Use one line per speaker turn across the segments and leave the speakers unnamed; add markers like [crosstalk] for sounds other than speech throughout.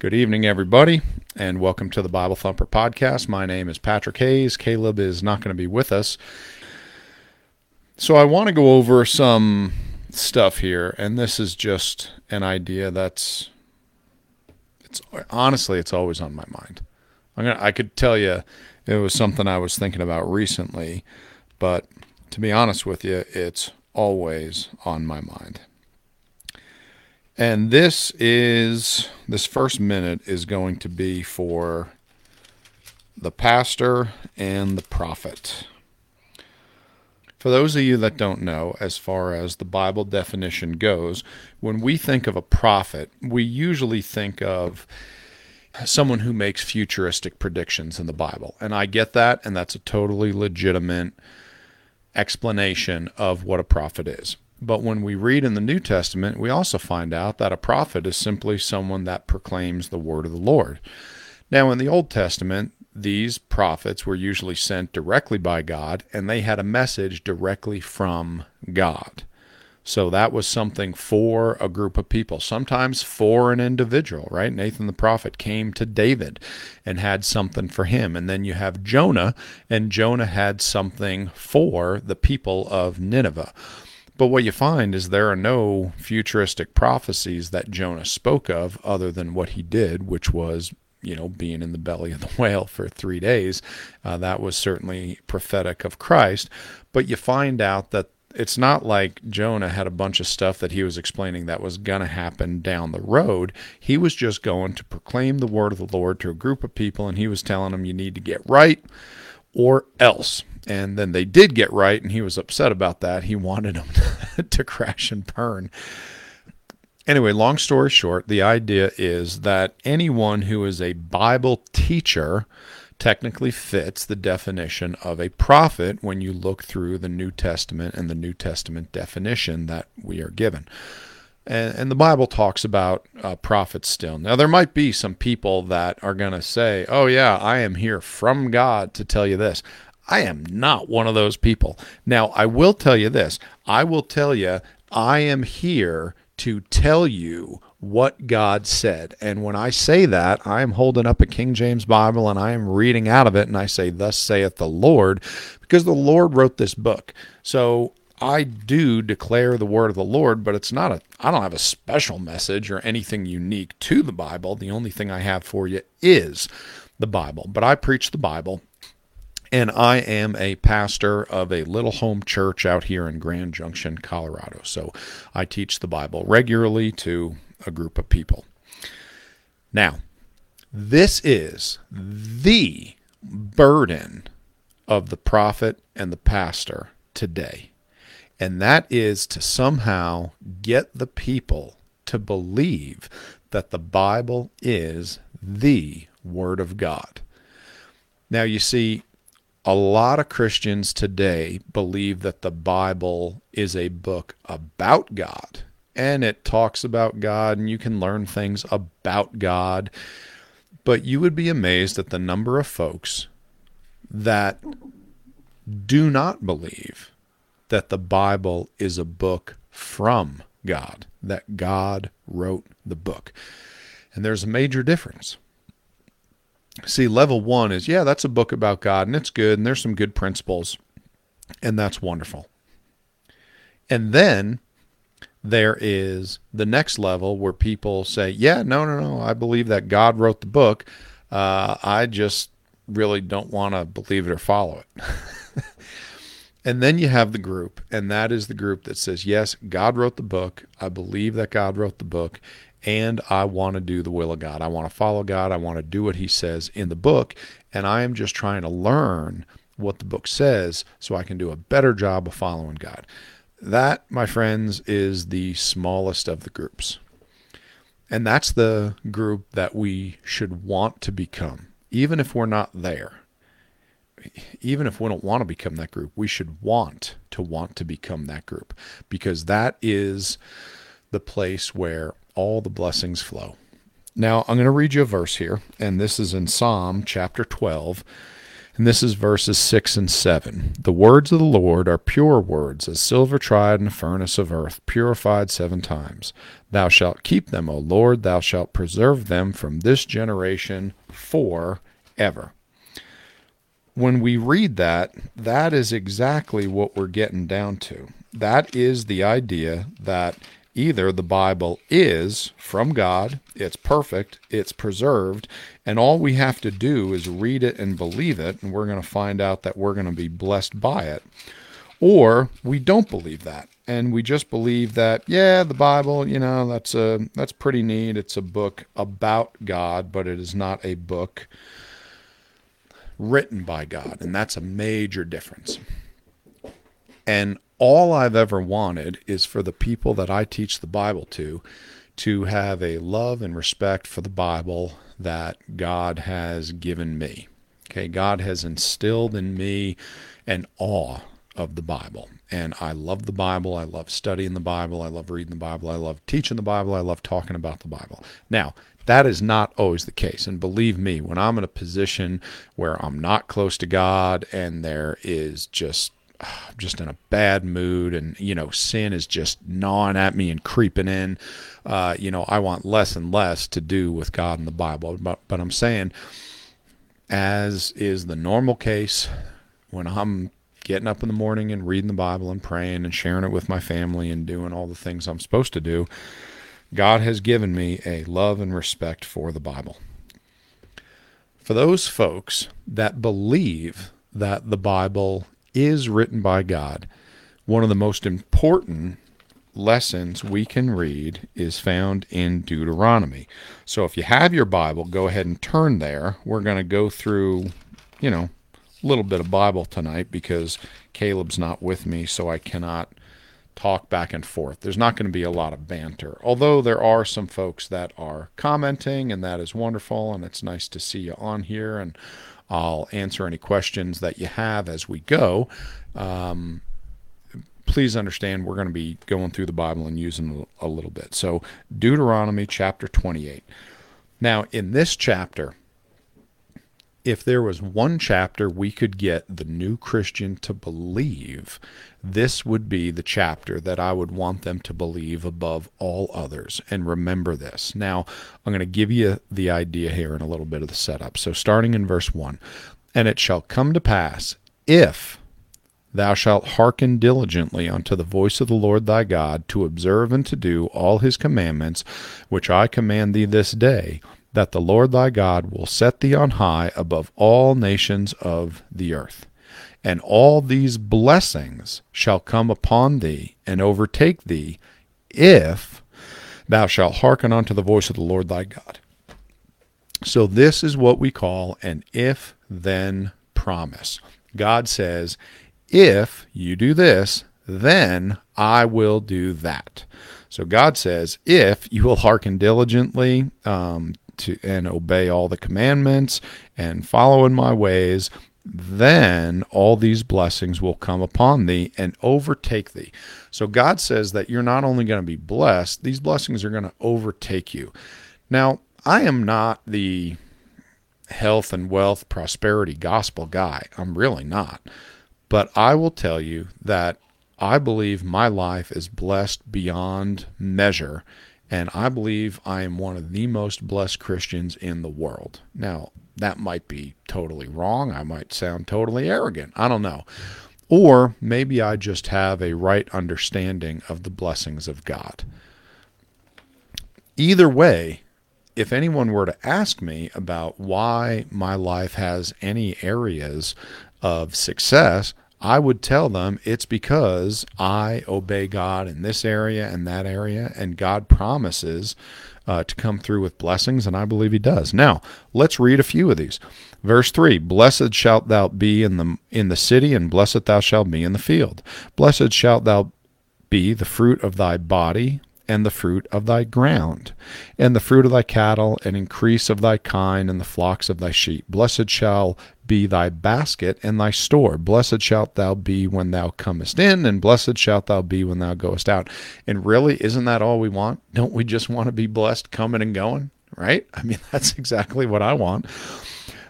Good evening, everybody, and welcome to the Bible Thumper podcast. My name is Patrick Hayes. Caleb is not going to be with us. So, I want to go over some stuff here, and this is just an idea that's it's honestly it's always on my mind. I'm gonna I could tell you it was something I was thinking about recently, but to be honest with you, it's always on my mind. And this is this first minute is going to be for the pastor and the prophet. For those of you that don't know, as far as the Bible definition goes, when we think of a prophet, we usually think of someone who makes futuristic predictions in the Bible. And I get that, and that's a totally legitimate explanation of what a prophet is. But when we read in the New Testament, we also find out that a prophet is simply someone that proclaims the word of the Lord. Now, in the Old Testament, these prophets were usually sent directly by God, and they had a message directly from God. So that was something for a group of people, sometimes for an individual, right? Nathan the prophet came to David and had something for him. And then you have Jonah, and Jonah had something for the people of Nineveh. But what you find is there are no futuristic prophecies that Jonah spoke of other than what he did, which was, you know, being in the belly of the [laughs] whale for three days. Uh, that was certainly prophetic of Christ. But you find out that it's not like Jonah had a bunch of stuff that he was explaining that was going to happen down the road. He was just going to proclaim the word of the Lord to a group of people, and he was telling them, you need to get right or else. And then they did get right, and he was upset about that. He wanted them [laughs] to crash and burn. Anyway, long story short, the idea is that anyone who is a Bible teacher technically fits the definition of a prophet when you look through the New Testament and the New Testament definition that we are given. And, and the Bible talks about uh, prophets still. Now, there might be some people that are going to say, oh, yeah, I am here from God to tell you this. I am not one of those people. Now, I will tell you this I will tell you, I am here to tell you what God said. And when I say that, I am holding up a King James Bible and I am reading out of it and I say, Thus saith the Lord, because the Lord wrote this book. So I do declare the word of the Lord, but it's not a, I don't have a special message or anything unique to the Bible. The only thing I have for you is the Bible. But I preach the Bible and I am a pastor of a little home church out here in Grand Junction, Colorado. So I teach the Bible regularly to a group of people. Now, this is the burden of the prophet and the pastor today. And that is to somehow get the people to believe that the Bible is the Word of God. Now, you see, a lot of Christians today believe that the Bible is a book about God and it talks about God and you can learn things about God. But you would be amazed at the number of folks that do not believe that the Bible is a book from God, that God wrote the book. And there's a major difference. See, level one is, yeah, that's a book about God and it's good and there's some good principles and that's wonderful. And then there is the next level where people say, yeah, no, no, no, I believe that God wrote the book. Uh, I just really don't want to believe it or follow it. [laughs] and then you have the group, and that is the group that says, yes, God wrote the book. I believe that God wrote the book and I want to do the will of God. I want to follow God. I want to do what He says in the book. And I am just trying to learn what the book says so I can do a better job of following God. That, my friends, is the smallest of the groups. And that's the group that we should want to become, even if we're not there. Even if we don't want to become that group, we should want to want to become that group because that is the place where all the blessings flow. Now, I'm going to read you a verse here, and this is in Psalm chapter 12. And this is verses 6 and 7. The words of the Lord are pure words, as silver tried in a furnace of earth, purified seven times. Thou shalt keep them, O Lord, thou shalt preserve them from this generation forever. When we read that, that is exactly what we're getting down to. That is the idea that either the Bible is from God, it's perfect, it's preserved, and all we have to do is read it and believe it, and we're going to find out that we're going to be blessed by it. Or we don't believe that, and we just believe that, yeah, the Bible, you know, that's a that's pretty neat. It's a book about God, but it is not a book written by God, and that's a major difference. And all I've ever wanted is for the people that I teach the Bible to to have a love and respect for the Bible that God has given me. Okay, God has instilled in me an awe of the Bible. And I love the Bible. I love studying the Bible. I love reading the Bible. I love teaching the Bible. I love talking about the Bible. Now, that is not always the case. And believe me, when I'm in a position where I'm not close to God and there is just [sighs] just in a bad mood and you know sin is just gnawing at me and creeping in uh, you know i want less and less to do with god and the bible but, but i'm saying as is the normal case when i'm getting up in the morning and reading the bible and praying and sharing it with my family and doing all the things i'm supposed to do god has given me a love and respect for the bible for those folks that believe that the bible is written by God. One of the most important lessons we can read is found in Deuteronomy. So if you have your Bible, go ahead and turn there. We're going to go through, you know, a little bit of Bible tonight because Caleb's not with me, so I cannot talk back and forth. There's not going to be a lot of banter, although there are some folks that are commenting, and that is wonderful, and it's nice to see you on here. And I'll answer any questions that you have as we go. Um, please understand we're going to be going through the Bible and using a little bit. So, Deuteronomy chapter 28. Now, in this chapter, if there was one chapter we could get the new Christian to believe, this would be the chapter that I would want them to believe above all others. And remember this. Now, I'm going to give you the idea here in a little bit of the setup. So, starting in verse 1 And it shall come to pass, if thou shalt hearken diligently unto the voice of the Lord thy God, to observe and to do all his commandments, which I command thee this day, that the Lord thy God will set thee on high above all nations of the earth. And all these blessings shall come upon thee and overtake thee if thou shalt hearken unto the voice of the Lord thy God. So, this is what we call an if then promise. God says, If you do this, then I will do that. So God says, if you will hearken diligently um, to and obey all the commandments and follow in my ways, then all these blessings will come upon thee and overtake thee. So God says that you're not only going to be blessed, these blessings are going to overtake you. Now, I am not the health and wealth prosperity gospel guy. I'm really not. But I will tell you that I believe my life is blessed beyond measure and I believe I am one of the most blessed Christians in the world. Now, that might be totally wrong. I might sound totally arrogant. I don't know. Or maybe I just have a right understanding of the blessings of God. Either way, if anyone were to ask me about why my life has any areas of success, I would tell them it's because I obey God in this area and that area, and God promises uh, to come through with blessings, and I believe He does. Now, let's read a few of these. Verse three: Blessed shalt thou be in the in the city, and blessed thou shalt be in the field. Blessed shalt thou be the fruit of thy body, and the fruit of thy ground, and the fruit of thy cattle, and increase of thy kine, and the flocks of thy sheep. Blessed shall be thy basket and thy store. Blessed shalt thou be when thou comest in, and blessed shalt thou be when thou goest out. And really, isn't that all we want? Don't we just want to be blessed coming and going? Right? I mean, [laughs] that's exactly what I want.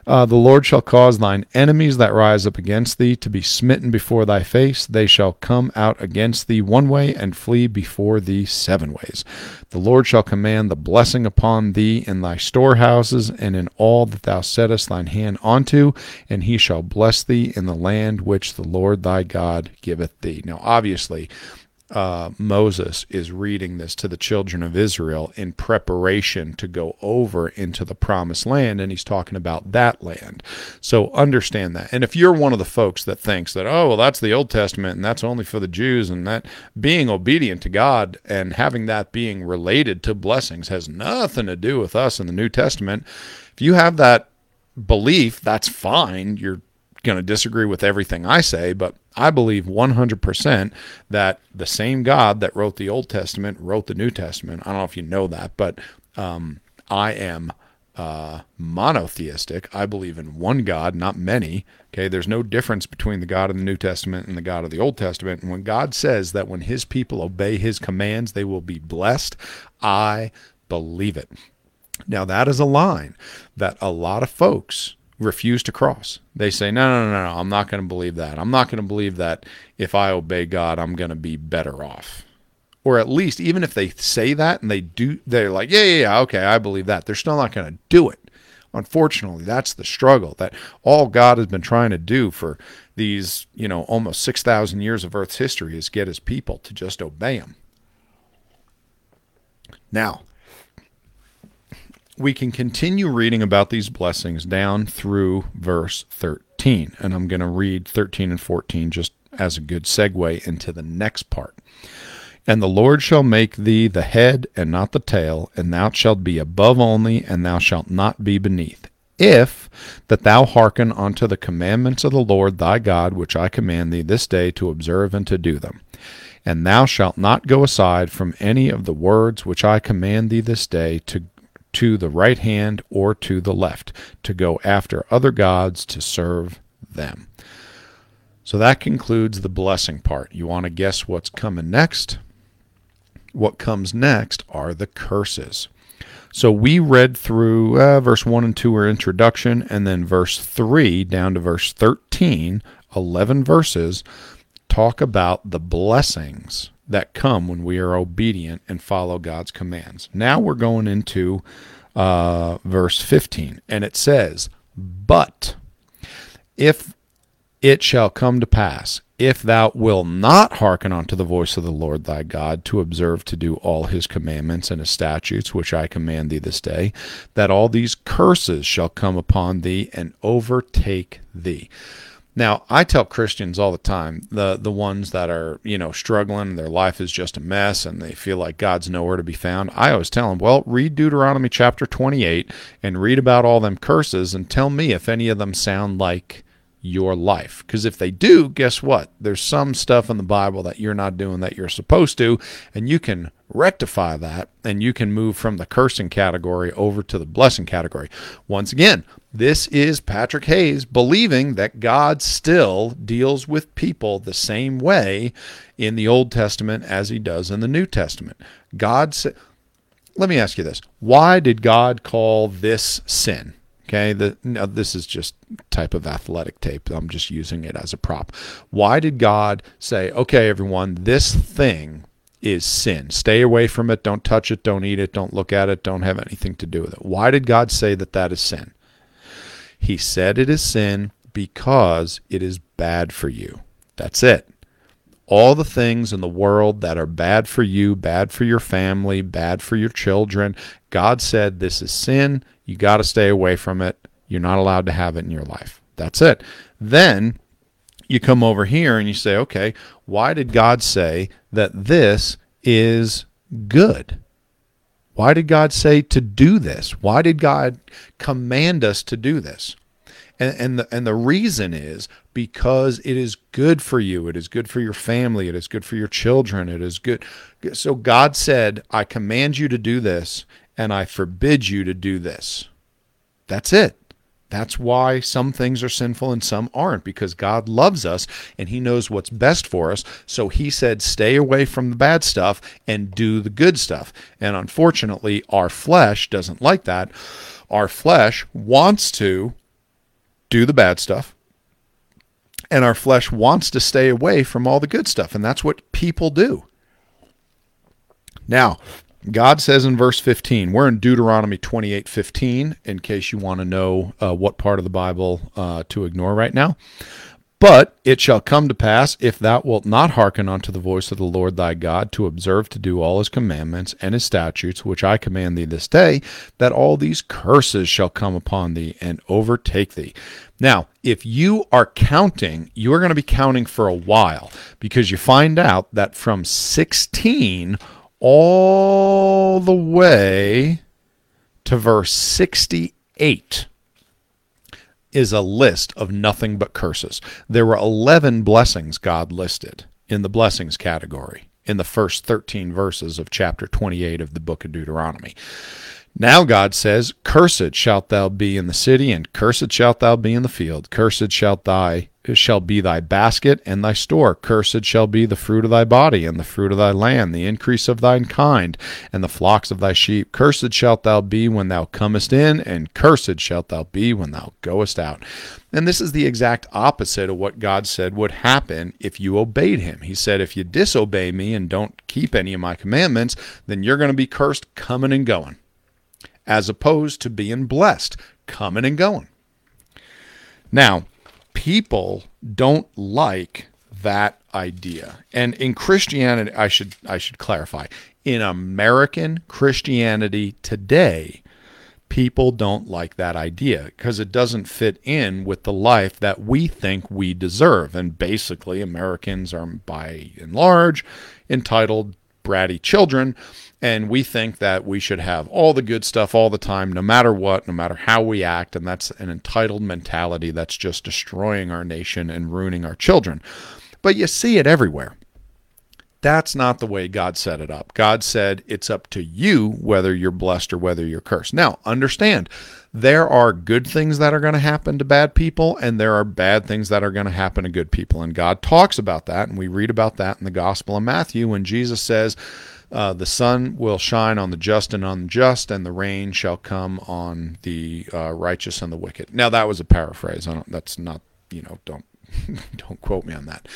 Uh, the Lord shall cause thine enemies that rise up against thee to be smitten before thy face. They shall come out against thee one way and flee before thee seven ways. The Lord shall command the blessing upon thee in thy storehouses and in all that thou settest thine hand unto, and he shall bless thee in the land which the Lord thy God giveth thee. Now, obviously, uh, Moses is reading this to the children of Israel in preparation to go over into the promised land, and he's talking about that land. So understand that. And if you're one of the folks that thinks that, oh, well, that's the Old Testament and that's only for the Jews, and that being obedient to God and having that being related to blessings has nothing to do with us in the New Testament, if you have that belief, that's fine. You're going to disagree with everything I say, but I believe 100% that the same God that wrote the Old Testament wrote the New Testament. I don't know if you know that, but um, I am uh, monotheistic. I believe in one God, not many. Okay, there's no difference between the God of the New Testament and the God of the Old Testament. And when God says that when his people obey his commands, they will be blessed, I believe it. Now, that is a line that a lot of folks refuse to cross. They say, no, no, no, no, I'm not going to believe that. I'm not going to believe that if I obey God, I'm going to be better off. Or at least, even if they say that and they do, they're like, yeah, yeah, yeah, okay, I believe that. They're still not going to do it. Unfortunately, that's the struggle that all God has been trying to do for these, you know, almost 6,000 years of Earth's history is get his people to just obey him. Now, we can continue reading about these blessings down through verse 13. And I'm going to read 13 and 14 just as a good segue into the next part. And the Lord shall make thee the head and not the tail, and thou shalt be above only, and thou shalt not be beneath. If that thou hearken unto the commandments of the Lord thy God, which I command thee this day to observe and to do them. And thou shalt not go aside from any of the words which I command thee this day to to the right hand or to the left, to go after other gods to serve them. So that concludes the blessing part. You want to guess what's coming next? What comes next are the curses. So we read through uh, verse 1 and 2 are introduction, and then verse 3 down to verse 13, 11 verses, talk about the blessings that come when we are obedient and follow God's commands. Now we're going into uh, verse 15, and it says, But if it shall come to pass, if thou wilt not hearken unto the voice of the Lord thy God, to observe to do all his commandments and his statutes, which I command thee this day, that all these curses shall come upon thee and overtake thee. Now, I tell Christians all the time, the the ones that are, you know, struggling, their life is just a mess and they feel like God's nowhere to be found. I always tell them, well, read Deuteronomy chapter 28 and read about all them curses and tell me if any of them sound like your life. Because if they do, guess what? There's some stuff in the Bible that you're not doing that you're supposed to, and you can rectify that and you can move from the cursing category over to the blessing category. Once again, this is Patrick Hayes believing that God still deals with people the same way in the Old Testament as he does in the New Testament. God said, let me ask you this. Why did God call this sin? Okay, the, no, this is just type of athletic tape. I'm just using it as a prop. Why did God say, okay, everyone, this thing is sin. Stay away from it. Don't touch it. Don't eat it. Don't look at it. Don't have anything to do with it. Why did God say that that is sin? He said it is sin because it is bad for you. That's it. All the things in the world that are bad for you, bad for your family, bad for your children, God said this is sin. You got to stay away from it. You're not allowed to have it in your life. That's it. Then you come over here and you say, okay, why did God say that this is good? Why did God say to do this? Why did God command us to do this? And, and, the, and the reason is because it is good for you. It is good for your family. It is good for your children. It is good. So God said, I command you to do this and I forbid you to do this. That's it. That's why some things are sinful and some aren't, because God loves us and He knows what's best for us. So He said, stay away from the bad stuff and do the good stuff. And unfortunately, our flesh doesn't like that. Our flesh wants to do the bad stuff. And our flesh wants to stay away from all the good stuff. And that's what people do. Now, God says in verse 15, we're in Deuteronomy 28 15, in case you want to know uh, what part of the Bible uh, to ignore right now. But it shall come to pass, if thou wilt not hearken unto the voice of the Lord thy God, to observe to do all his commandments and his statutes, which I command thee this day, that all these curses shall come upon thee and overtake thee. Now, if you are counting, you are going to be counting for a while because you find out that from 16 all the way to verse 68 is a list of nothing but curses. There were 11 blessings God listed in the blessings category in the first 13 verses of chapter 28 of the book of Deuteronomy. Now God says, Cursed shalt thou be in the city, and cursed shalt thou be in the field. Cursed shalt thy shall be thy basket and thy store. Cursed shall be the fruit of thy body, and the fruit of thy land, the increase of thine kind, and the flocks of thy sheep. Cursed shalt thou be when thou comest in, and cursed shalt thou be when thou goest out. And this is the exact opposite of what God said would happen if you obeyed him. He said, If you disobey me and don't keep any of my commandments, then you're going to be cursed coming and going, as opposed to being blessed coming and going. Now, people don't like that idea. And in Christianity, I should I should clarify. In American Christianity today, people don't like that idea because it doesn't fit in with the life that we think we deserve. And basically, Americans are by and large entitled bratty children and we think that we should have all the good stuff all the time, no matter what, no matter how we act. And that's an entitled mentality that's just destroying our nation and ruining our children. But you see it everywhere. That's not the way God set it up. God said it's up to you whether you're blessed or whether you're cursed. Now, understand, there are good things that are going to happen to bad people, and there are bad things that are going to happen to good people. And God talks about that, and we read about that in the Gospel of Matthew when Jesus says, uh, the sun will shine on the just and unjust, and the rain shall come on the uh, righteous and the wicked. Now that was a paraphrase. that's not, you know, don't [laughs] don't quote me on that.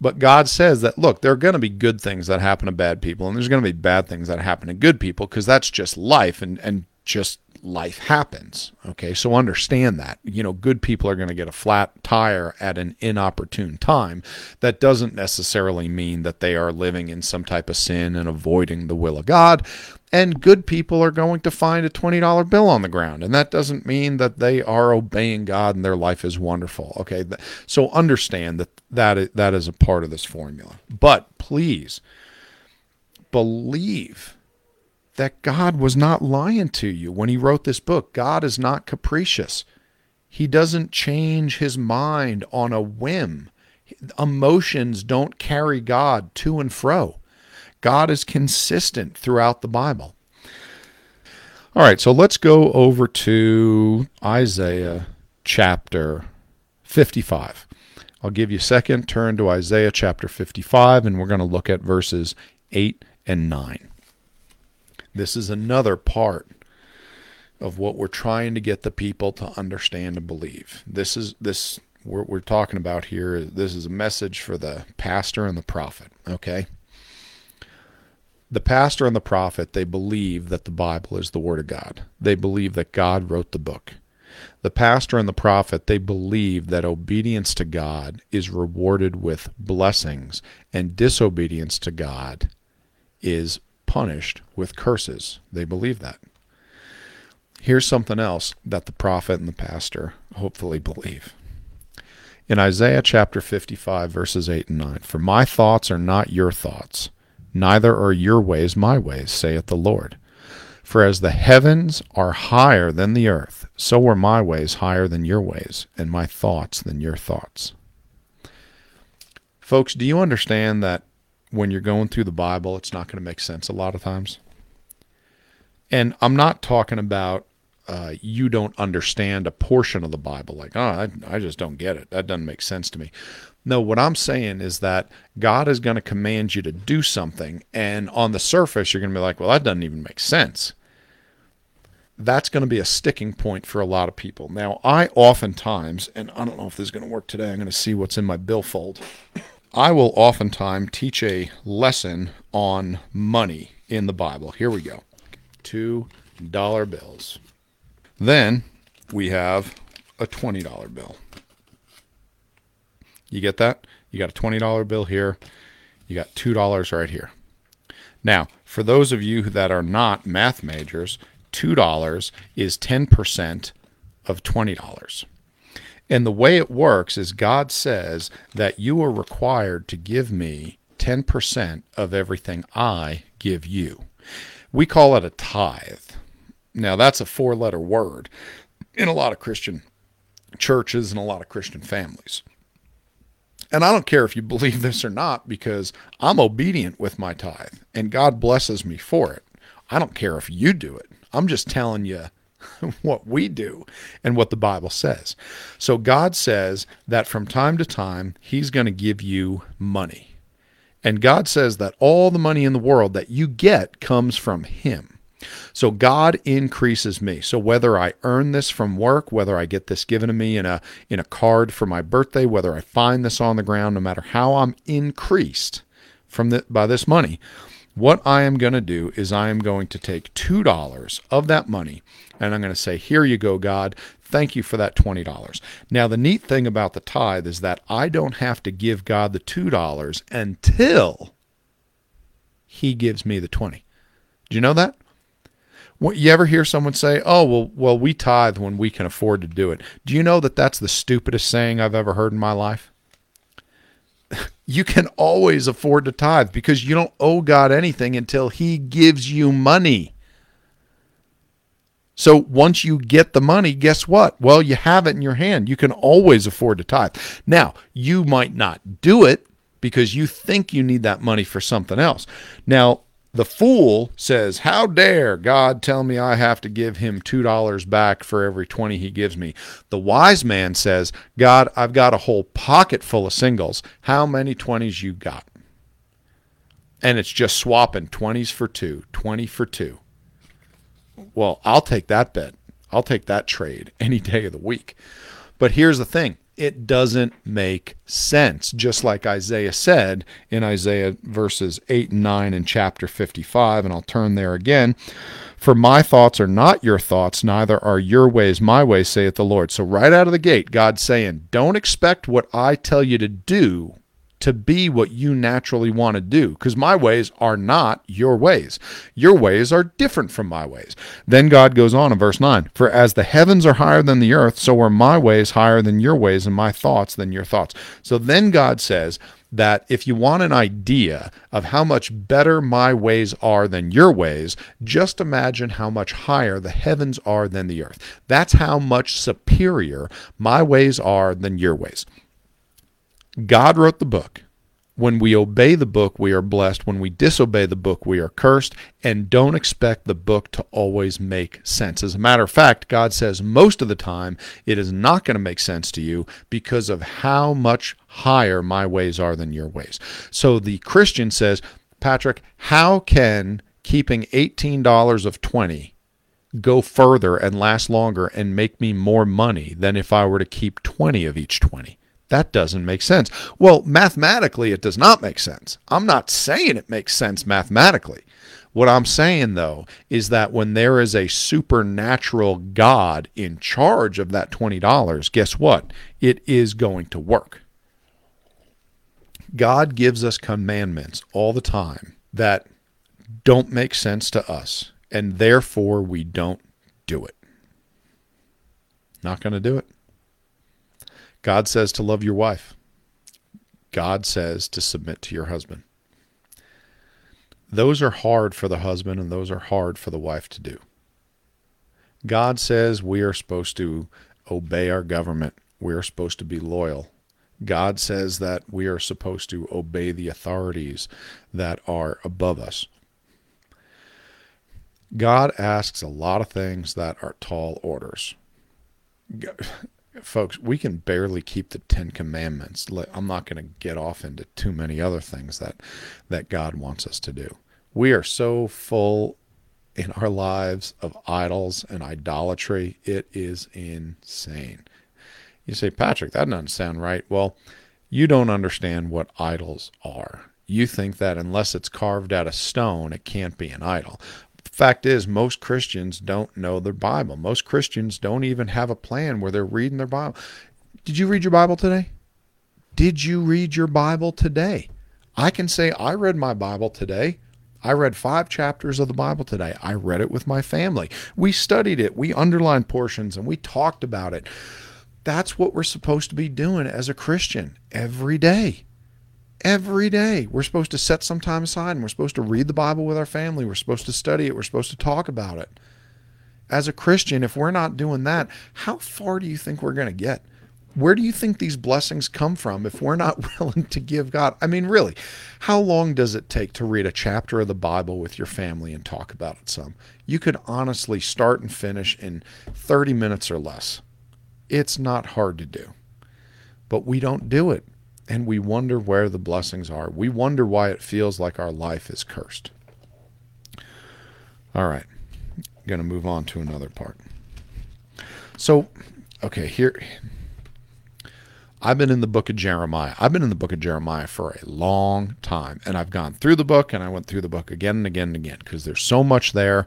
But God says that look, there are going to be good things that happen to bad people, and there's going to be bad things that happen to good people because that's just life, and and just life happens. Okay, so understand that. You know, good people are going to get a flat tire at an inopportune time. That doesn't necessarily mean that they are living in some type of sin and avoiding the will of God. And good people are going to find a $20 bill on the ground. And that doesn't mean that they are obeying God and their life is wonderful. Okay, so understand that that is, that is a part of this formula. But please believe that God was not lying to you when he wrote this book. God is not capricious. He doesn't change his mind on a whim. Emotions don't carry God to and fro. God is consistent throughout the Bible. All right, so let's go over to Isaiah chapter 55. I'll give you a second, turn to Isaiah chapter 55, and we're going to look at verses 8 and 9. This is another part of what we're trying to get the people to understand and believe. This is this we're, we're talking about here. This is a message for the pastor and the prophet. Okay. The pastor and the prophet, they believe that the Bible is the Word of God. They believe that God wrote the book. The pastor and the prophet, they believe that obedience to God is rewarded with blessings and disobedience to God is punished with curses. They believe that. Here's something else that the prophet and the pastor hopefully believe. In Isaiah chapter 55, verses 8 and 9, For my thoughts are not your thoughts, neither are your ways my ways, saith the Lord. For as the heavens are higher than the earth, so are my ways higher than your ways, and my thoughts than your thoughts. Folks, do you understand that when you're going through the Bible, it's not going to make sense a lot of times. And I'm not talking about uh, you don't understand a portion of the Bible, like, oh, I, I just don't get it. That doesn't make sense to me. No, what I'm saying is that God is going to command you to do something. And on the surface, you're going to be like, well, that doesn't even make sense. that's going to be a sticking point for a lot of people. Now, I oftentimes, and I don't know if this is going to work today, I'm going to see what's in my billfold. I will oftentimes teach a lesson on money in the Bible. Here we go two dollar bills. Then we have a $20 bill. You get that? You got a $20 bill here. You got $2 right here. Now, for those of you that are not math majors, $2 is 10% of $20. And the way it works is God says that you are required to give me 10% of everything I give you. We call it a tithe. Now, that's a four letter word in a lot of Christian churches and a lot of Christian families. And I don't care if you believe this or not because I'm obedient with my tithe and God blesses me for it. I don't care if you do it. I'm just telling you [laughs] what we do and what the Bible says. So God says that from time to time, He's going to give you money. And God says that all the money in the world that you get comes from Him. So God increases me. So whether I earn this from work, whether I get this given to me in a in a card for my birthday, whether I find this on the ground, no matter how I'm increased from the, by this money, what I am going to do is I am going to take $2 of that money and I'm going to say, Here you go, God. Thank you for that $20. Now, the neat thing about the tithe is that I don't have to give God the $2 until He gives me the 20. Do you know that? You ever hear someone say, "Oh, well, well, we tithe when we can afford to do it"? Do you know that that's the stupidest saying I've ever heard in my life? [laughs] you can always afford to tithe because you don't owe God anything until He gives you money. So once you get the money, guess what? Well, you have it in your hand. You can always afford to tithe. Now, you might not do it because you think you need that money for something else. Now, the fool says, How dare God tell me I have to give him $2 back for every 20 he gives me? The wise man says, God, I've got a whole pocket full of singles. How many 20s you got? And it's just swapping 20s for 2, 20 for 2. Well, I'll take that bet. I'll take that trade any day of the week. But here's the thing it doesn't make sense. Just like Isaiah said in Isaiah verses 8 and 9 in chapter 55, and I'll turn there again. For my thoughts are not your thoughts, neither are your ways my ways, saith the Lord. So, right out of the gate, God's saying, Don't expect what I tell you to do to be what you naturally want to do because my ways are not your ways. Your ways are different from my ways. Then God goes on in verse 9 For as the heavens are higher than the earth, so are my ways higher than your ways, and my thoughts than your thoughts. So then God says, that if you want an idea of how much better my ways are than your ways, just imagine how much higher the heavens are than the earth. That's how much superior my ways are than your ways. God wrote the book. When we obey the book, we are blessed. When we disobey the book, we are cursed. And don't expect the book to always make sense. As a matter of fact, God says most of the time it is not going to make sense to you because of how much higher my ways are than your ways. So the Christian says, Patrick, how can keeping $18 of 20 go further and last longer and make me more money than if I were to keep 20 of each 20? That doesn't make sense. Well, mathematically, it does not make sense. I'm not saying it makes sense mathematically. What I'm saying, though, is that when there is a supernatural God in charge of that $20, guess what? It is going to work. God gives us commandments all the time that don't make sense to us, and therefore we don't do it. Not going to do it. God says to love your wife. God says to submit to your husband. Those are hard for the husband and those are hard for the wife to do. God says we are supposed to obey our government. We are supposed to be loyal. God says that we are supposed to obey the authorities that are above us. God asks a lot of things that are tall orders folks, we can barely keep the Ten Commandments. I'm not going to get off into too many other things that that God wants us to do. We are so full in our lives of idols and idolatry. It is insane. You say, Patrick, that doesn't sound right. Well, you don't understand what idols are. You think that unless it's carved out of stone, it can't be an idol. Fact is, most Christians don't know their Bible. Most Christians don't even have a plan where they're reading their Bible. Did you read your Bible today? Did you read your Bible today? I can say I read my Bible today. I read five chapters of the Bible today. I read it with my family. We studied it, we underlined portions, and we talked about it. That's what we're supposed to be doing as a Christian every day. Every day. We're supposed to set some time aside and we're supposed to read the Bible with our family. We're supposed to study it. We're supposed to talk about it. As a Christian, if we're not doing that, how far do you think we're going to get? where do you think these blessings come from if we're not [laughs] willing to give God? I mean, really, how long does it take to read a chapter of the Bible with your family and talk about it some? You could honestly start and finish in 30 minutes or less. It's not hard to do, but we don't do it. And we wonder where the blessings are. We wonder why it feels like our life is cursed. All right, going to move on to another part. So, okay, here I've been in the book of Jeremiah. I've been in the book of Jeremiah for a long time, and I've gone through the book and I went through the book again and again and again because there's so much there,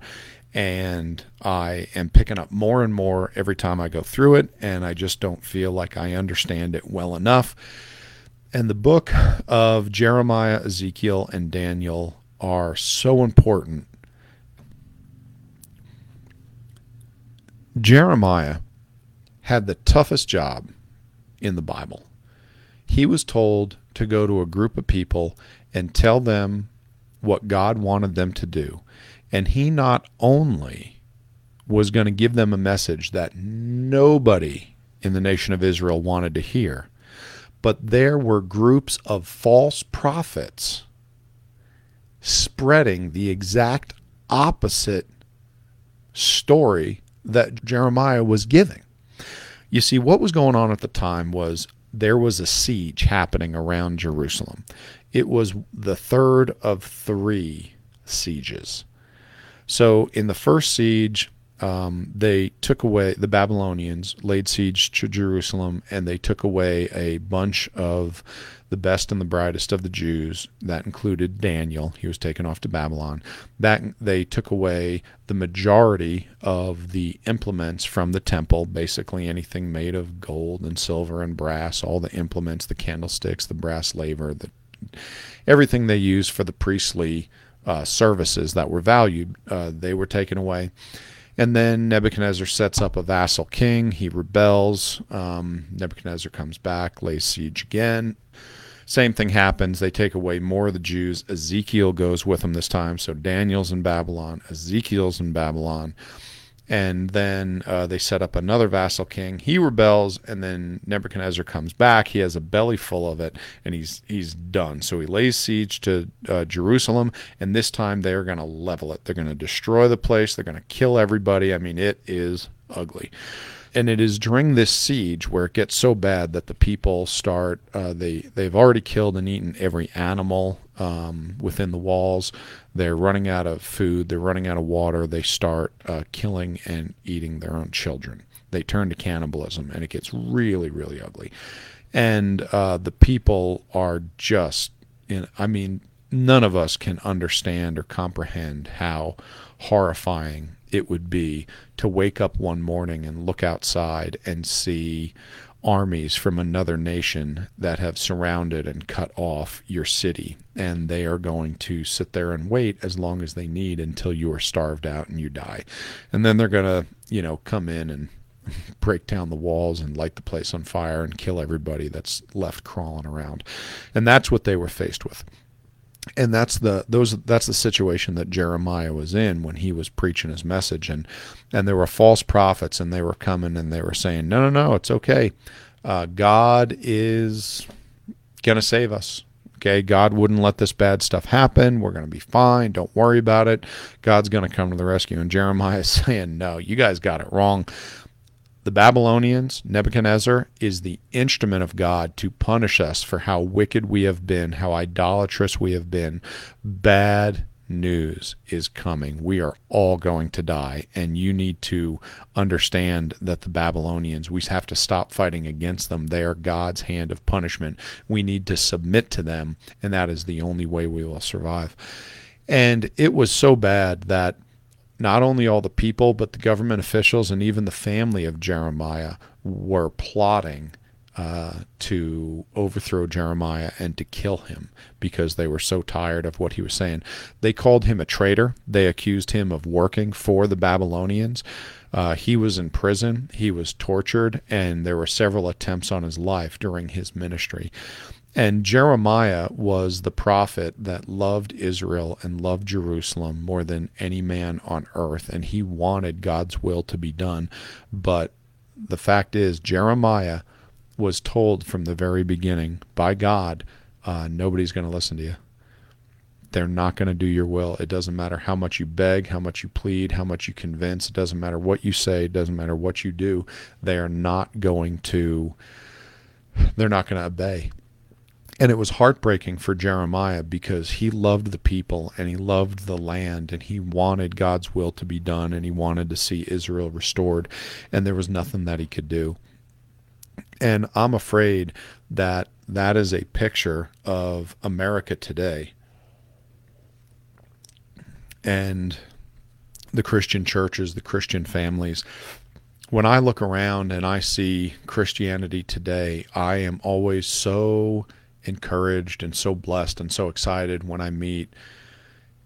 and I am picking up more and more every time I go through it, and I just don't feel like I understand it well enough. And the book of Jeremiah, Ezekiel, and Daniel are so important. Jeremiah had the toughest job in the Bible. He was told to go to a group of people and tell them what God wanted them to do. And he not only was going to give them a message that nobody in the nation of Israel wanted to hear, but there were groups of false prophets spreading the exact opposite story that Jeremiah was giving. You see, what was going on at the time was there was a siege happening around Jerusalem. It was the third of three sieges. So, in the first siege, um, they took away the Babylonians, laid siege to Jerusalem, and they took away a bunch of the best and the brightest of the Jews. That included Daniel. He was taken off to Babylon. That they took away the majority of the implements from the temple, basically anything made of gold and silver and brass, all the implements, the candlesticks, the brass laver, the everything they used for the priestly uh, services that were valued, uh, they were taken away. And then Nebuchadnezzar sets up a vassal king. He rebels. Um, Nebuchadnezzar comes back, lays siege again. Same thing happens. They take away more of the Jews. Ezekiel goes with them this time. So Daniel's in Babylon, Ezekiel's in Babylon and then uh, they set up another vassal king. He rebels, and then Nebuchadnezzar comes back. He has a belly full of it, and he's he's done. So he lays siege to uh, Jerusalem, and this time they are going to level it. They're going to destroy the place. They're going to kill everybody. I mean, it is ugly. And it is during this siege where it gets so bad that the people start. Uh, they they've already killed and eaten every animal um, within the walls. They're running out of food. They're running out of water. They start uh, killing and eating their own children. They turn to cannibalism, and it gets really, really ugly. And uh, the people are just, in, I mean, none of us can understand or comprehend how horrifying it would be to wake up one morning and look outside and see armies from another nation that have surrounded and cut off your city. And they are going to sit there and wait as long as they need until you are starved out and you die. And then they're going to, you know, come in and [laughs] break down the walls and light the place on fire and kill everybody that's left crawling around. And that's what they were faced with and that's the those that's the situation that Jeremiah was in when he was preaching his message. And and there were false prophets and they were coming and they were saying no no no it's okay. Uh, God is gonna save us. Okay? God wouldn't let this bad stuff happen. We're gonna be fine. Don't worry about it. God's gonna come to the rescue. And Jeremiah is [laughs] saying no you guys got it wrong the Babylonians, Nebuchadnezzar, is the instrument of God to punish us for how wicked we have been, how idolatrous we have been. Bad news is coming. We are all going to die, and you need to understand that the Babylonians, we have to stop fighting against them. They are God's hand of punishment. We need to submit to them, and that is the only way we will survive. And it was so bad that not only all the people, but the government officials and even the family of Jeremiah were plotting uh, to overthrow Jeremiah and to kill him because they were so tired of what he was saying. They called him a traitor. They accused him of working for the Babylonians. Uh, he was in prison, he was tortured, and there were several attempts on his life during his ministry. And Jeremiah was the prophet that loved Israel and loved Jerusalem more than any man on earth, and he wanted God's will to be done. But the fact is, Jeremiah was told from the very beginning by God, uh, nobody's going to listen to you. They're not going to do your will. It doesn't matter how much you beg, how much you plead, how much you convince. It doesn't matter what you say. It doesn't matter what you do. They are not going to. They're not going to obey. And it was heartbreaking for Jeremiah because he loved the people and he loved the land and he wanted God's will to be done and he wanted to see Israel restored. And there was nothing that he could do. And I'm afraid that that is a picture of America today. And the Christian churches, the Christian families. When I look around and I see Christianity today, I am always so encouraged and so blessed and so excited when I meet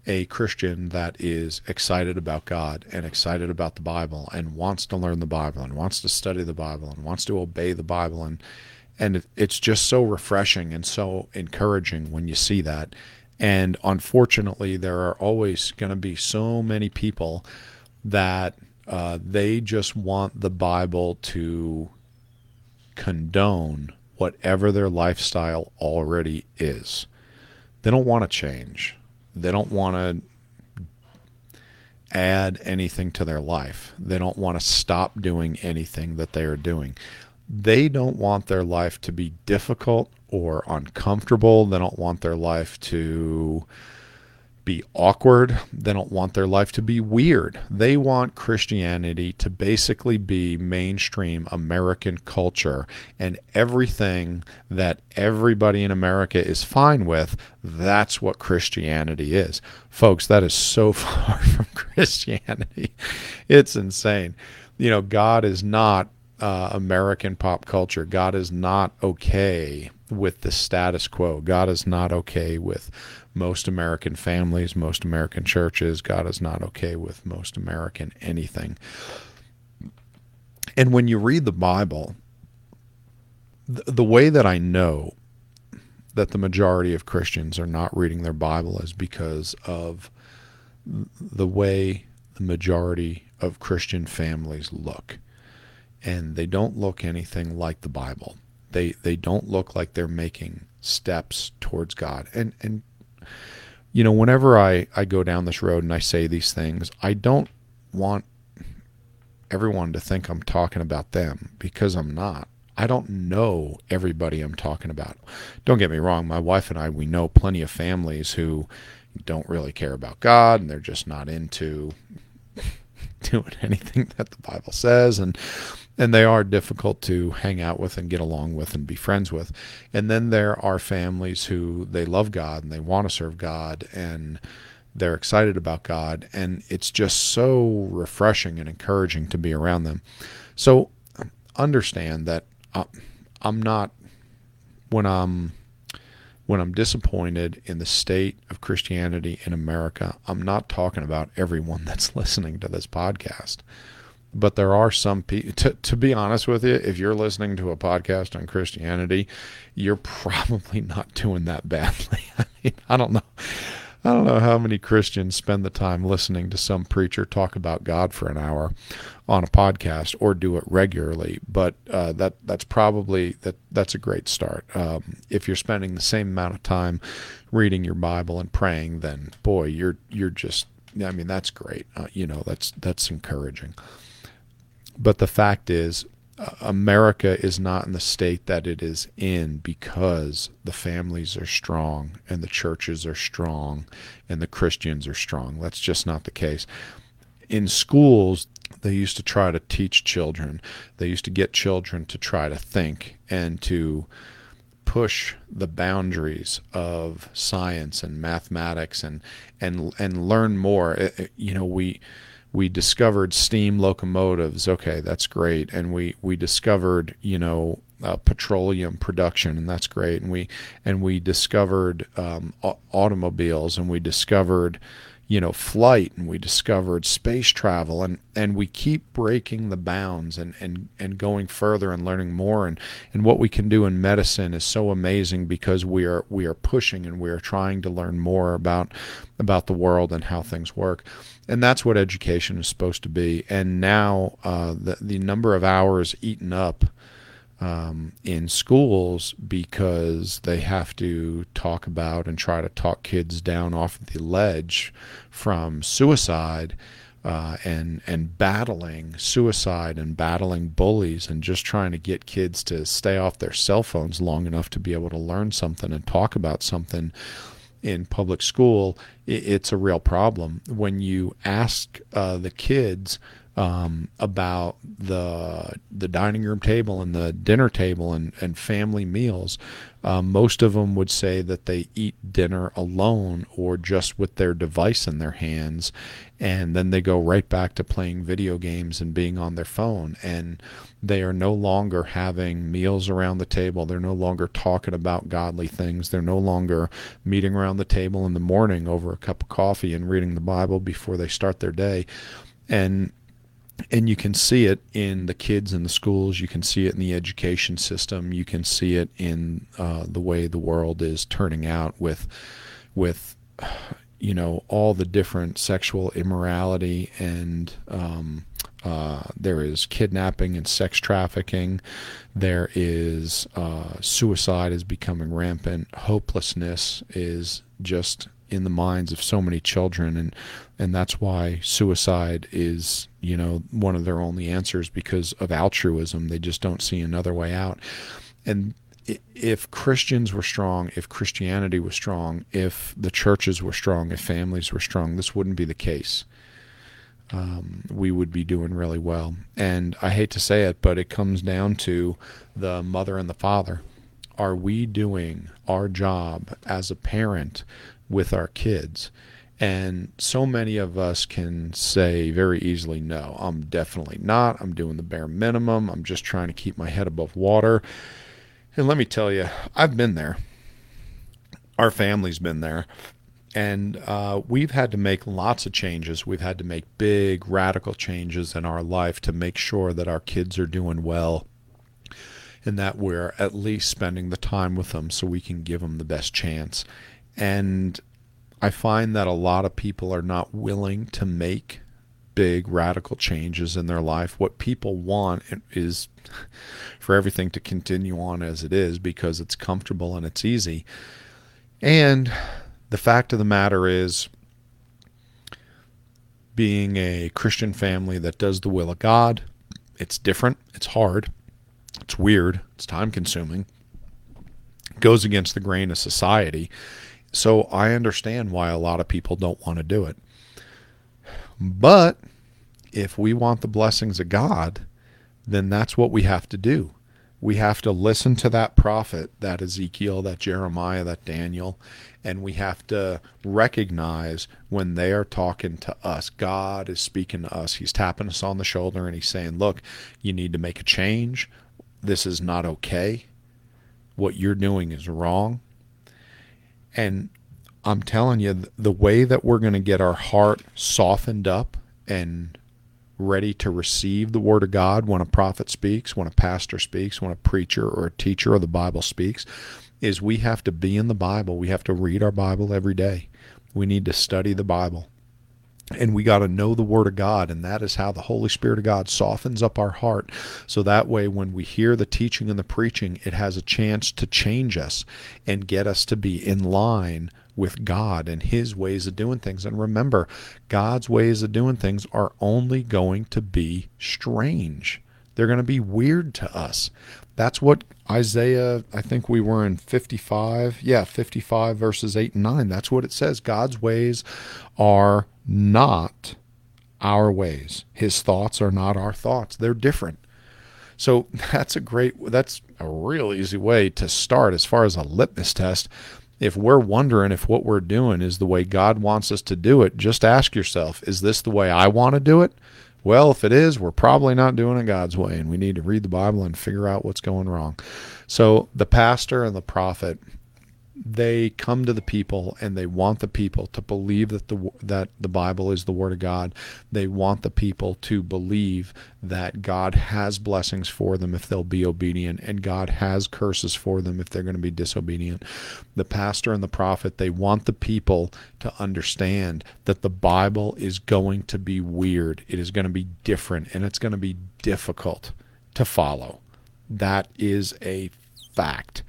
a Christian that is excited about God and excited about the Bible and wants to learn the Bible and wants to study the Bible and wants to obey the Bible and and it's just so refreshing and so encouraging when you see that. And unfortunately, there are always going to be so many people that uh, they just want the Bible to condone whatever their lifestyle already is. They don't want to change. They don't want to add anything to their life. They don't want to stop doing anything that they are doing. They don't want their life to be difficult or uncomfortable. They don't want their life to be awkward. They don't want their life to be weird. They want Christianity to basically be mainstream American culture and everything that everybody in America is fine with. That's what Christianity is. Folks, that is so [laughs] far from Christianity. It's insane. You know, God is not uh, American pop culture. God is not okay with the status quo. God is not okay with most American families, most American churches. God is not okay with most American anything. And when you read the Bible, the, the way that I know that the majority of Christians are not reading their Bible is because of the way the majority of Christian families look. And they don't look anything like the Bible. They they don't look like they're making steps towards God. And and you know, whenever I, I go down this road and I say these things, I don't want everyone to think I'm talking about them because I'm not. I don't know everybody I'm talking about. Don't get me wrong, my wife and I, we know plenty of families who don't really care about God and they're just not into [laughs] doing anything that the Bible says. And and they are difficult to hang out with and get along with and be friends with. And then there are families who they love God and they want to serve God and they're excited about God and it's just so refreshing and encouraging to be around them. So understand that uh, I'm not when I'm when I'm disappointed in the state of Christianity in America, I'm not talking about everyone [laughs] that's listening to this podcast but there are some people to, to be honest with you if you're listening to a podcast on christianity you're probably [laughs] not doing that badly. [laughs] I mean i don't know. I don't know how many christians spend the time listening to some preacher talk about god for an hour on a podcast or do it regularly but uh, that that's probably that that's a great start. Um, if you're spending the same amount of time reading your bible and praying then boy you're you're just i mean that's great. Uh, you know that's that's encouraging but the fact is, America is not in the state that it is in because the families are strong and the churches are strong and the Christians are strong. That's just not the case. In schools, they used to try to teach children, they used to get children to try to think and to push the boundaries of science and mathematics and and and learn more. You know, we we discovered steam locomotives. Okay, that's great. And we we discovered you know uh, petroleum production, and that's great. And we and we discovered um, automobiles, and we discovered you know flight and we discovered space travel and and we keep breaking the bounds and and and going further and learning more. And and what we can do in medicine is so amazing because we are we are pushing and we are trying to learn more about about the world and how things work. And that's what education is supposed to be. And now uh, the the number of hours eaten up um, in schools because they have to talk about and try to talk kids down off the ledge from suicide uh, and and battling suicide and battling bullies and just trying to get kids to stay off their cell phones long enough to be able to learn something and talk about something in public school, it's a real problem. When you ask uh, the kids um, about the the dining room table and the dinner table and, and family meals. Um, most of them would say that they eat dinner alone or just with their device in their hands, and then they go right back to playing video games and being on their phone. And they are no longer having meals around the table. They're no longer talking about godly things. They're no longer meeting around the table in the morning over a cup of coffee and reading the Bible before they start their day. And and you can see it in the kids in the schools. You can see it in the education system. You can see it in uh, the way the world is turning out with, with, you know, all the different sexual immorality and um, uh, there is kidnapping and sex trafficking. There is uh, suicide is becoming rampant. Hopelessness is just in the minds of so many children and and that's why suicide is you know one of their only answers because of altruism they just don't see another way out and if Christians were strong, if Christianity was strong, if the churches were strong, if families were strong, this wouldn't be the case. Um, we would be doing really well. And I hate to say it, but it comes down to the mother and the father. Are we doing our job as a parent with our kids. And so many of us can say very easily, no, I'm definitely not. I'm doing the bare minimum. I'm just trying to keep my head above water. And let me tell you, I've been there. Our family's been there. And uh, we've had to make lots of changes. We've had to make big, radical changes in our life to make sure that our kids are doing well and that we're at least spending the time with them so we can give them the best chance. And I find that a lot of people are not willing to make big radical changes in their life. What people want is for everything to continue on as it is because it's comfortable and it's easy. And the fact of the matter is, being a Christian family that does the will of God, it's different, it's hard, it's weird, it's time consuming, it goes against the grain of society. So I understand why a lot of people don't want to do it. But if we want the blessings of God, then that's what we have to do. We have to listen to that prophet, that Ezekiel, that Jeremiah, that Daniel, and we have to recognize when they are talking to us. God is speaking to us. He's tapping us on the shoulder and he's saying, Look, you need to make a change. This is not okay. What you're doing is wrong. And I'm telling you, the way that we're going to get our heart softened up and ready to receive the word of God when a prophet speaks, when a pastor speaks, when a preacher or a teacher of the Bible speaks, is we have to be in the Bible. We have to read our Bible every day. We need to study the Bible. And we got to know the Word of God, and that is how the Holy Spirit of God softens up our heart. So that way, when we hear the teaching and the preaching, it has a chance to change us and get us to be in line with God and His ways of doing things. And remember, God's ways of doing things are only going to be strange. They're going to be weird to us. That's what Isaiah, I think we were in 55. Yeah, 55 verses 8 and 9. That's what it says. God's ways are not our ways. His thoughts are not our thoughts. They're different. So [laughs] that's a great that's a real easy way to start as far as a litmus test. If we're wondering if what we're doing is the way God wants us to do it, just ask yourself, is this the way I want to do it? Well, if it is, we're probably not doing it God's way, and we need to read the Bible and figure out what's going wrong. So the pastor and the prophet they come to the people and they want the people to believe that the that the Bible is the word of God. They want the people to believe that God has blessings for them if they'll be obedient and God has curses for them if they're going to be disobedient. The pastor and the prophet, they want the people to understand that the Bible is going to be weird. It is going to be different and it's going to be difficult to follow. That is a fact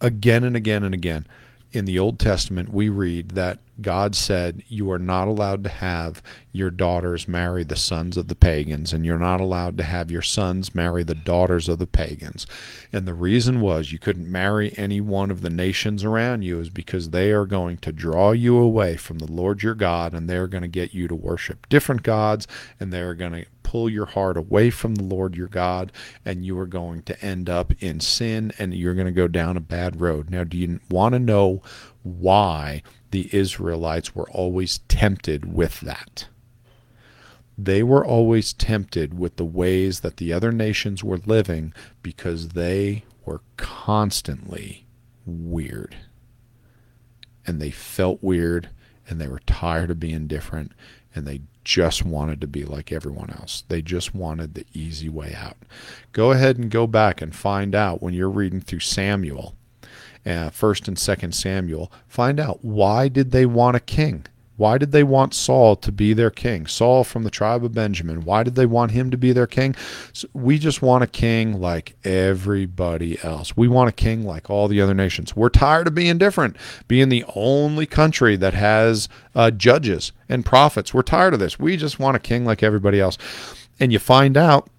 again and again and again in the Old Testament, we read that God said, You are not allowed to have your daughters marry the sons of the pagans, and you're not allowed to have your sons marry the daughters of the pagans. And the reason was you couldn't marry any one of the nations around you, is because they are going to draw you away from the Lord your God, and they're going to get you to worship different gods, and they're going to pull your heart away from the Lord your God, and you are going to end up in sin and you're going to go down a bad road. Now, do you want to know why the Israelites were always tempted with that? They were always tempted with the ways that the other nations were living because they were constantly weird. And they felt weird and they were tired of being different and they just wanted to be like everyone else. They just wanted the easy way out. Go ahead and go back and find out when you're reading through Samuel, uh, first and second Samuel, find out why did they want a king? Why did they want Saul to be their king? Saul from the tribe of Benjamin. Why did they want him to be their king? So we just want a king like everybody else. We want a king like all the other nations. We're tired of being different, being the only country that has uh, judges and prophets. We're tired of this. We just want a king like everybody else. And you find out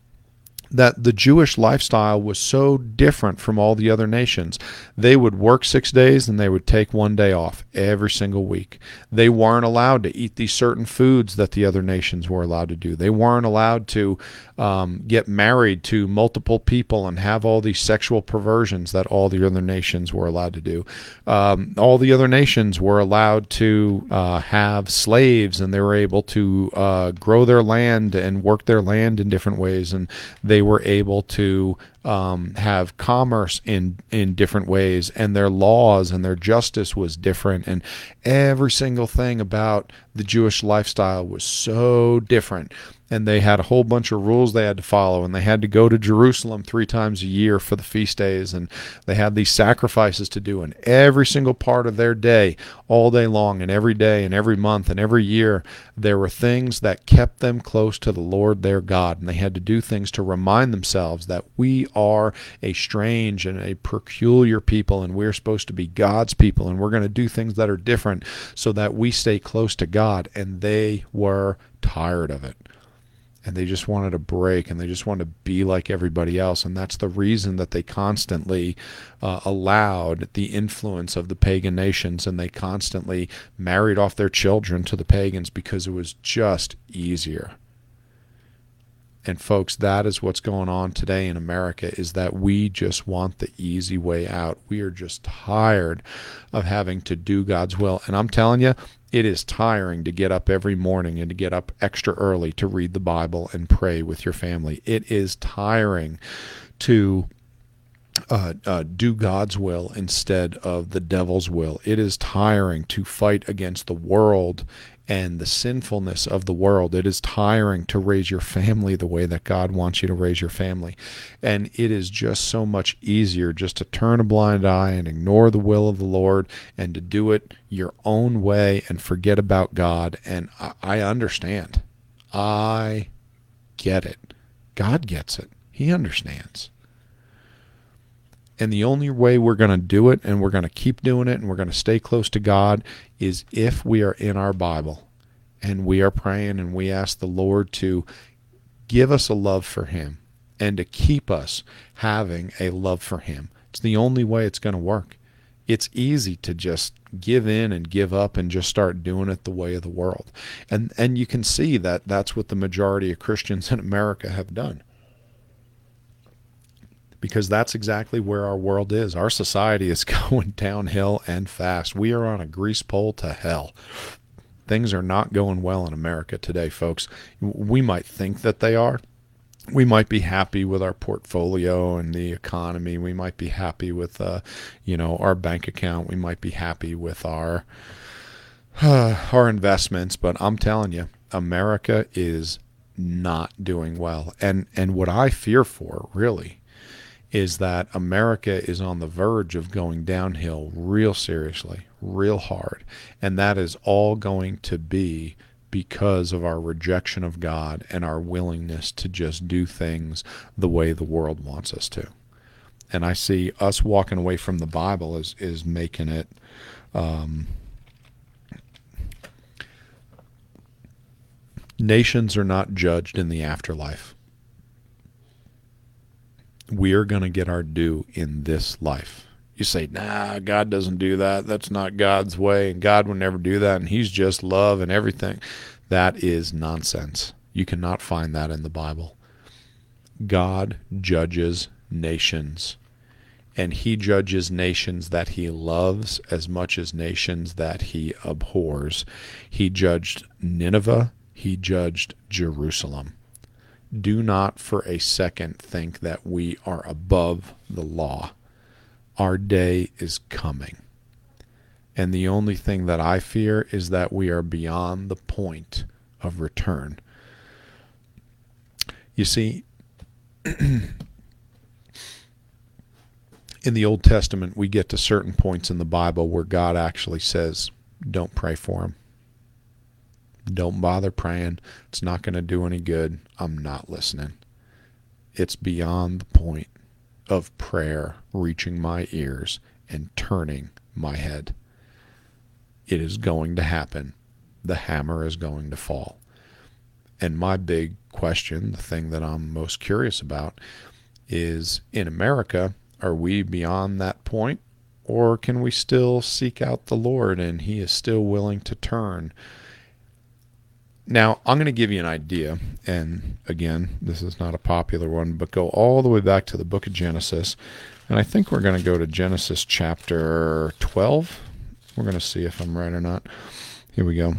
that the Jewish lifestyle was so different from all the other nations. They would work six days and they would take one day off every single week. They weren't allowed to eat these certain foods that the other nations were allowed to do. They weren't allowed to um, get married to multiple people and have all these sexual perversions that all the other nations were allowed to do. Um, all the other nations were allowed to uh, have slaves and they were able to uh, grow their land and work their land in different ways. And they were able to um, have commerce in in different ways, and their laws and their justice was different, and every single thing about the Jewish lifestyle was so different. And they had a whole bunch of rules they had to follow and they had to go to Jerusalem 3 times a year for the feast days and they had these sacrifices to do and every single part of their day all day long and every day and every month and every year. There were things that kept them close to the Lord their God and they had to do things to remind themselves that we are a strange and a peculiar people and we're supposed to be God's people and we're going to do things that are different so that we stay close to God. And they were tired of it. And they just wanted a break and they just wanted to be like everybody else. And that's the reason that they constantly uh, allowed the influence of the pagan nations and they constantly married off their children to the pagans because it was just easier and folks that is what's going on today in america is that we just want the easy way out we are just tired of having to do god's will and i'm telling you it is tiring to get up every morning and to get up extra early to read the Bible and pray with your family. It is tiring to uh, uh, do God's will instead of the devil's will. It is tiring to fight against the world and the sinfulness of the world. It is tiring to raise your family the way that God wants you to raise your family. And it is just so much easier just to turn a blind eye and ignore the will of the Lord and to do it your own way and forget about God. And I, I understand. I get it. God gets it. He understands. And the only way we're going to do it and we're going to keep doing it and we're going to stay close to God is if we are in our Bible and we are praying and we ask the Lord to give us a love for Him and to keep us having a love for Him. It's the only way it's going to work. It's easy to just give in and give up and just start doing it the way of the world. And and you can see that that's what the majority of Christians [laughs] in America have done. Because that's exactly where our world is. Our society is [laughs] going downhill and fast. We are on a grease pole to hell. Things are not going well in America today, folks. We might think that they are, we might be happy with our portfolio and the economy. We might be happy with, uh, you know, our bank account. We might be happy with our uh, [sighs] our investments. But I'm telling you, America is not doing well. And and what I fear for really is that America is on the verge of going downhill real seriously, real hard, and that is all going to be because of our rejection of God and our willingness to just do things the way the world wants us to. And I see us walking away from the Bible is is making it. Um, nations are not judged in the afterlife. We are going to get our due in this life. You say, nah, God doesn't do that. That's not God's way, and God would never do that, and He's just love and everything. That is nonsense. You cannot find that in the Bible. God judges nations, and He judges nations that He loves as much as nations that He abhors. He judged Nineveh, He judged Jerusalem. Do not for a second think that we are above the law our day is coming. And the only thing that I fear is that we are beyond the point of return. You see, [clears throat] in the Old Testament, we get to certain points in the Bible where God actually says, don't pray for him. Don't bother praying. It's not going to do any good. I'm not listening. It's beyond the point of prayer reaching my ears and turning my head. It is going to happen. The hammer is going to fall. And my big question, the thing that I'm most curious about, is in America, are we beyond that point? Or can we still seek out the Lord and He is still willing to turn? Now, I'm going to give you an idea. And again, this is not a popular one, but go all the way back to the book of Genesis. And I think we're going to go to Genesis chapter 12. We're going to see if I'm right or not. Here we go.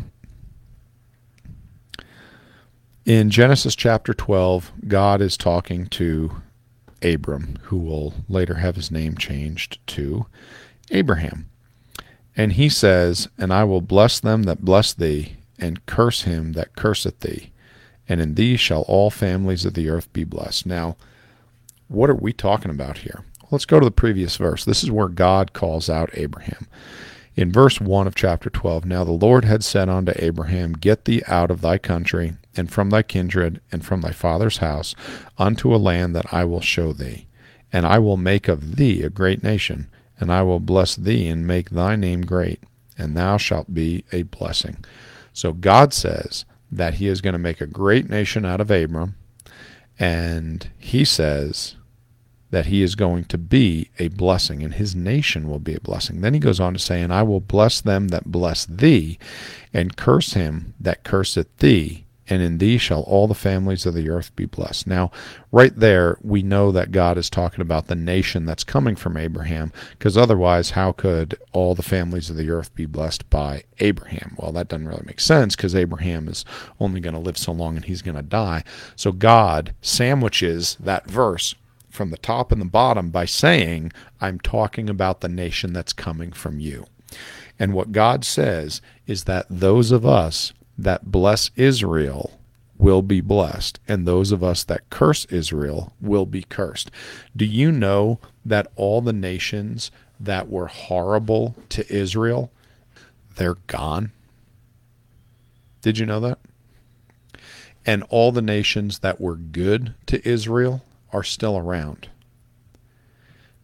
In Genesis chapter 12, God is talking to Abram, who will later have his name changed to Abraham. And he says, And I will bless them that bless thee, and curse him that curseth thee. And in thee shall all families of the earth be blessed. Now, what are we talking about here? Let's go to the previous verse. This is where God calls out Abraham. In verse 1 of chapter 12, Now the Lord had said unto Abraham, Get thee out of thy country, and from thy kindred, and from thy father's house, unto a land that I will show thee. And I will make of thee a great nation, and I will bless thee, and make thy name great, and thou shalt be a blessing. So God says that he is going to make a great nation out of Abram, and he says that he is going to be a blessing, and his nation will be a blessing. Then he goes on to say, And I will bless them that bless thee, and curse him that curseth thee, and in thee shall all the families of the earth be blessed. Now, right there, we know that God is talking about the nation that's coming from Abraham, because otherwise, how could all the families of the earth be blessed by Abraham? Well, that doesn't really make sense, because Abraham is only going to live so long and he's going to die. So God sandwiches that verse from the top and the bottom by saying, I'm talking about the nation that's coming from you. And what God says is that those of us that bless Israel will be blessed, and those of us that curse Israel will be cursed. Do you know that all the nations that were horrible to Israel, they're gone? Did you know that? And all the nations that were good to Israel are still around.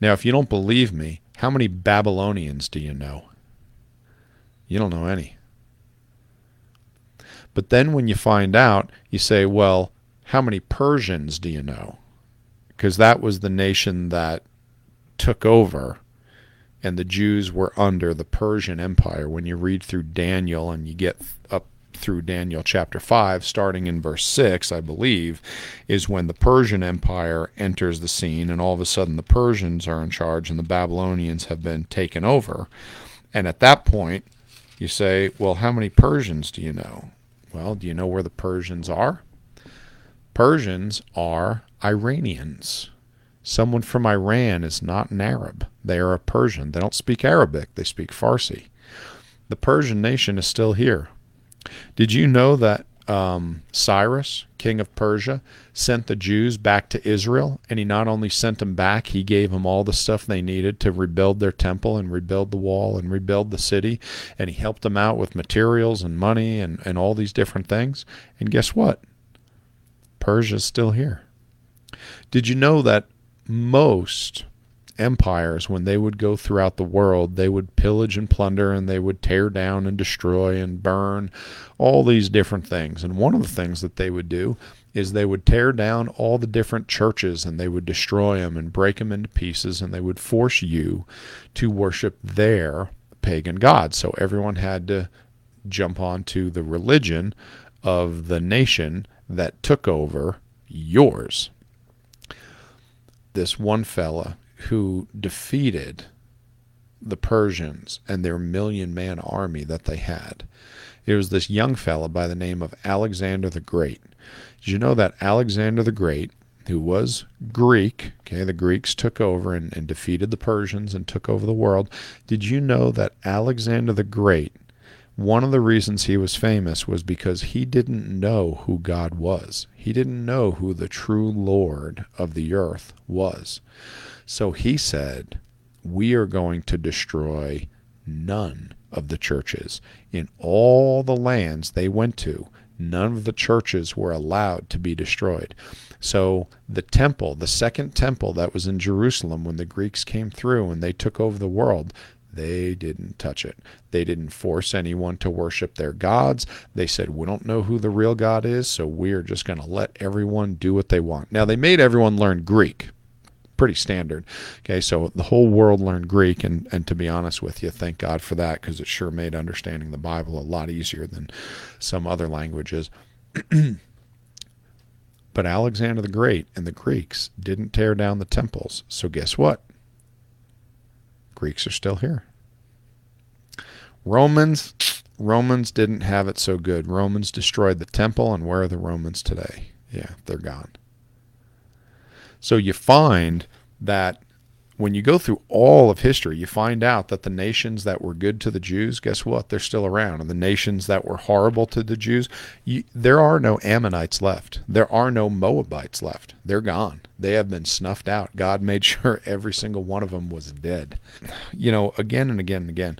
Now, if you don't believe me, how many Babylonians do you know? You don't know any. But then when you find out, you say, well, how many Persians do you know? Because that was the nation that took over and the Jews were under the Persian Empire. When you read through Daniel and you get up through Daniel chapter 5, starting in verse 6, I believe, is when the Persian Empire enters the scene, and all of a sudden the Persians are in charge and the Babylonians have been taken over. And at that point, you say, Well, how many Persians do you know? Well, do you know where the Persians are? Persians are Iranians. Someone from Iran is not an Arab. They are a Persian. They don't speak Arabic, they speak Farsi. The Persian nation is still here. Did you know that um, Cyrus, king of Persia, sent the Jews back to Israel? And he not only sent them back, he gave them all the stuff they needed to rebuild their temple and rebuild the wall and rebuild the city. And he helped them out with materials and money and, and all these different things. And guess what? Persia's still here. Did you know that most empires, when they would go throughout the world, they would pillage and plunder and they would tear down and destroy and burn all these different things. And one of the things that they would do is they would tear down all the different churches and they would destroy them and break them into pieces and they would force you to worship their pagan gods. So everyone had to jump onto the religion of the nation that took over yours. This one fella who defeated the Persians and their million man army that they had. It was this young fellow by the name of Alexander the Great. Did you know that Alexander the Great, who was Greek, okay, the Greeks took over and, and defeated the Persians and took over the world. Did you know that Alexander the Great, one of the reasons he was famous was because he didn't know who God was. He didn't know who the true Lord of the earth was. So he said, We are going to destroy none of the churches. In all the lands they went to, none of the churches were allowed to be destroyed. So the temple, the second temple that was in Jerusalem when the Greeks came through and they took over the world, they didn't touch it. They didn't force anyone to worship their gods. They said, We don't know who the real God is, so we're just going to let everyone do what they want. Now, they made everyone learn Greek pretty standard. Okay, so the whole world learned Greek, and, and to be honest with you, thank God for that because it sure made understanding the Bible a lot easier than some other languages. [clears throat] but Alexander the Great and the Greeks didn't tear down the temples. So guess what? Greeks are still here. Romans Romans didn't have it so good. Romans destroyed the temple, and where are the Romans today? Yeah, they're gone. So you find that when you go through all of history, you find out that the nations that were good to the Jews, guess what? They're still around. And the nations that were horrible to the Jews, you, there are no Ammonites left. There are no Moabites left. They're gone. They have been snuffed out. God [laughs] made sure every single one of them was dead. You know, again and again and again,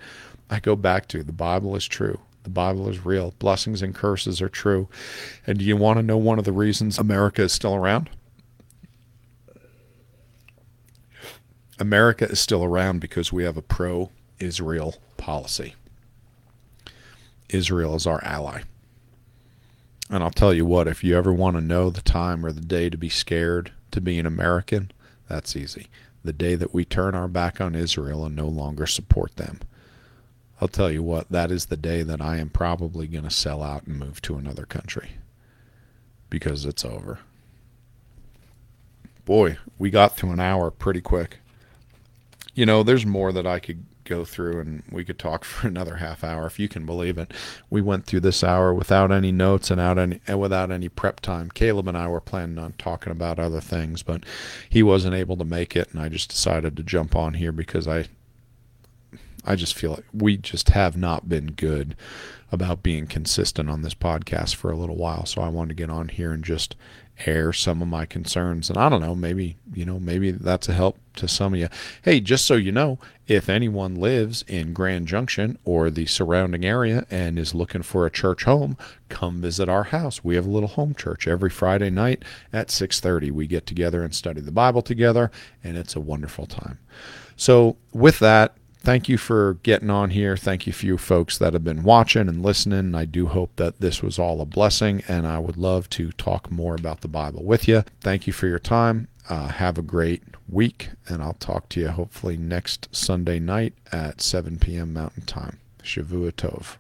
I go back to the Bible is true. The Bible is real. Blessings and curses are true. And do you want to know one of the reasons America is still around? America is still around because we have a pro Israel policy. Israel is our ally. And I'll tell you what, if you ever want to know the time or the day to be scared to be an American, that's easy. The day that we turn our back on Israel and no longer support them. I'll tell you what, that is the day that I am probably going to sell out and move to another country because it's over. Boy, we got through an hour pretty quick you know, there's more that I could go through and we could talk [laughs] for another half hour if you can believe it. We went through this hour without any notes and out any and without any prep time. Caleb and I were planning on talking about other things, but he wasn't able to make it and I just decided to jump on here because I I just feel like we just have not been good about being consistent on this podcast for a little while. So I wanted to get on here and just air some of my concerns. And I don't know, maybe, you know, maybe that's a help to some of you. Hey, just so you know, if anyone lives in Grand Junction or the surrounding area and is looking for a church home, come visit our house. We have a little home church every Friday night at 6:30. We get together and study the Bible together, and it's a wonderful time. So, with that, thank you for getting on here. Thank you for you folks that have been watching and listening. I do hope that this was all a blessing, and I would love to talk more about the Bible with you. Thank you for your time. Uh, have a great week, and I'll talk to you hopefully next Sunday night at 7 p.m. Mountain Time. Shavua Tov.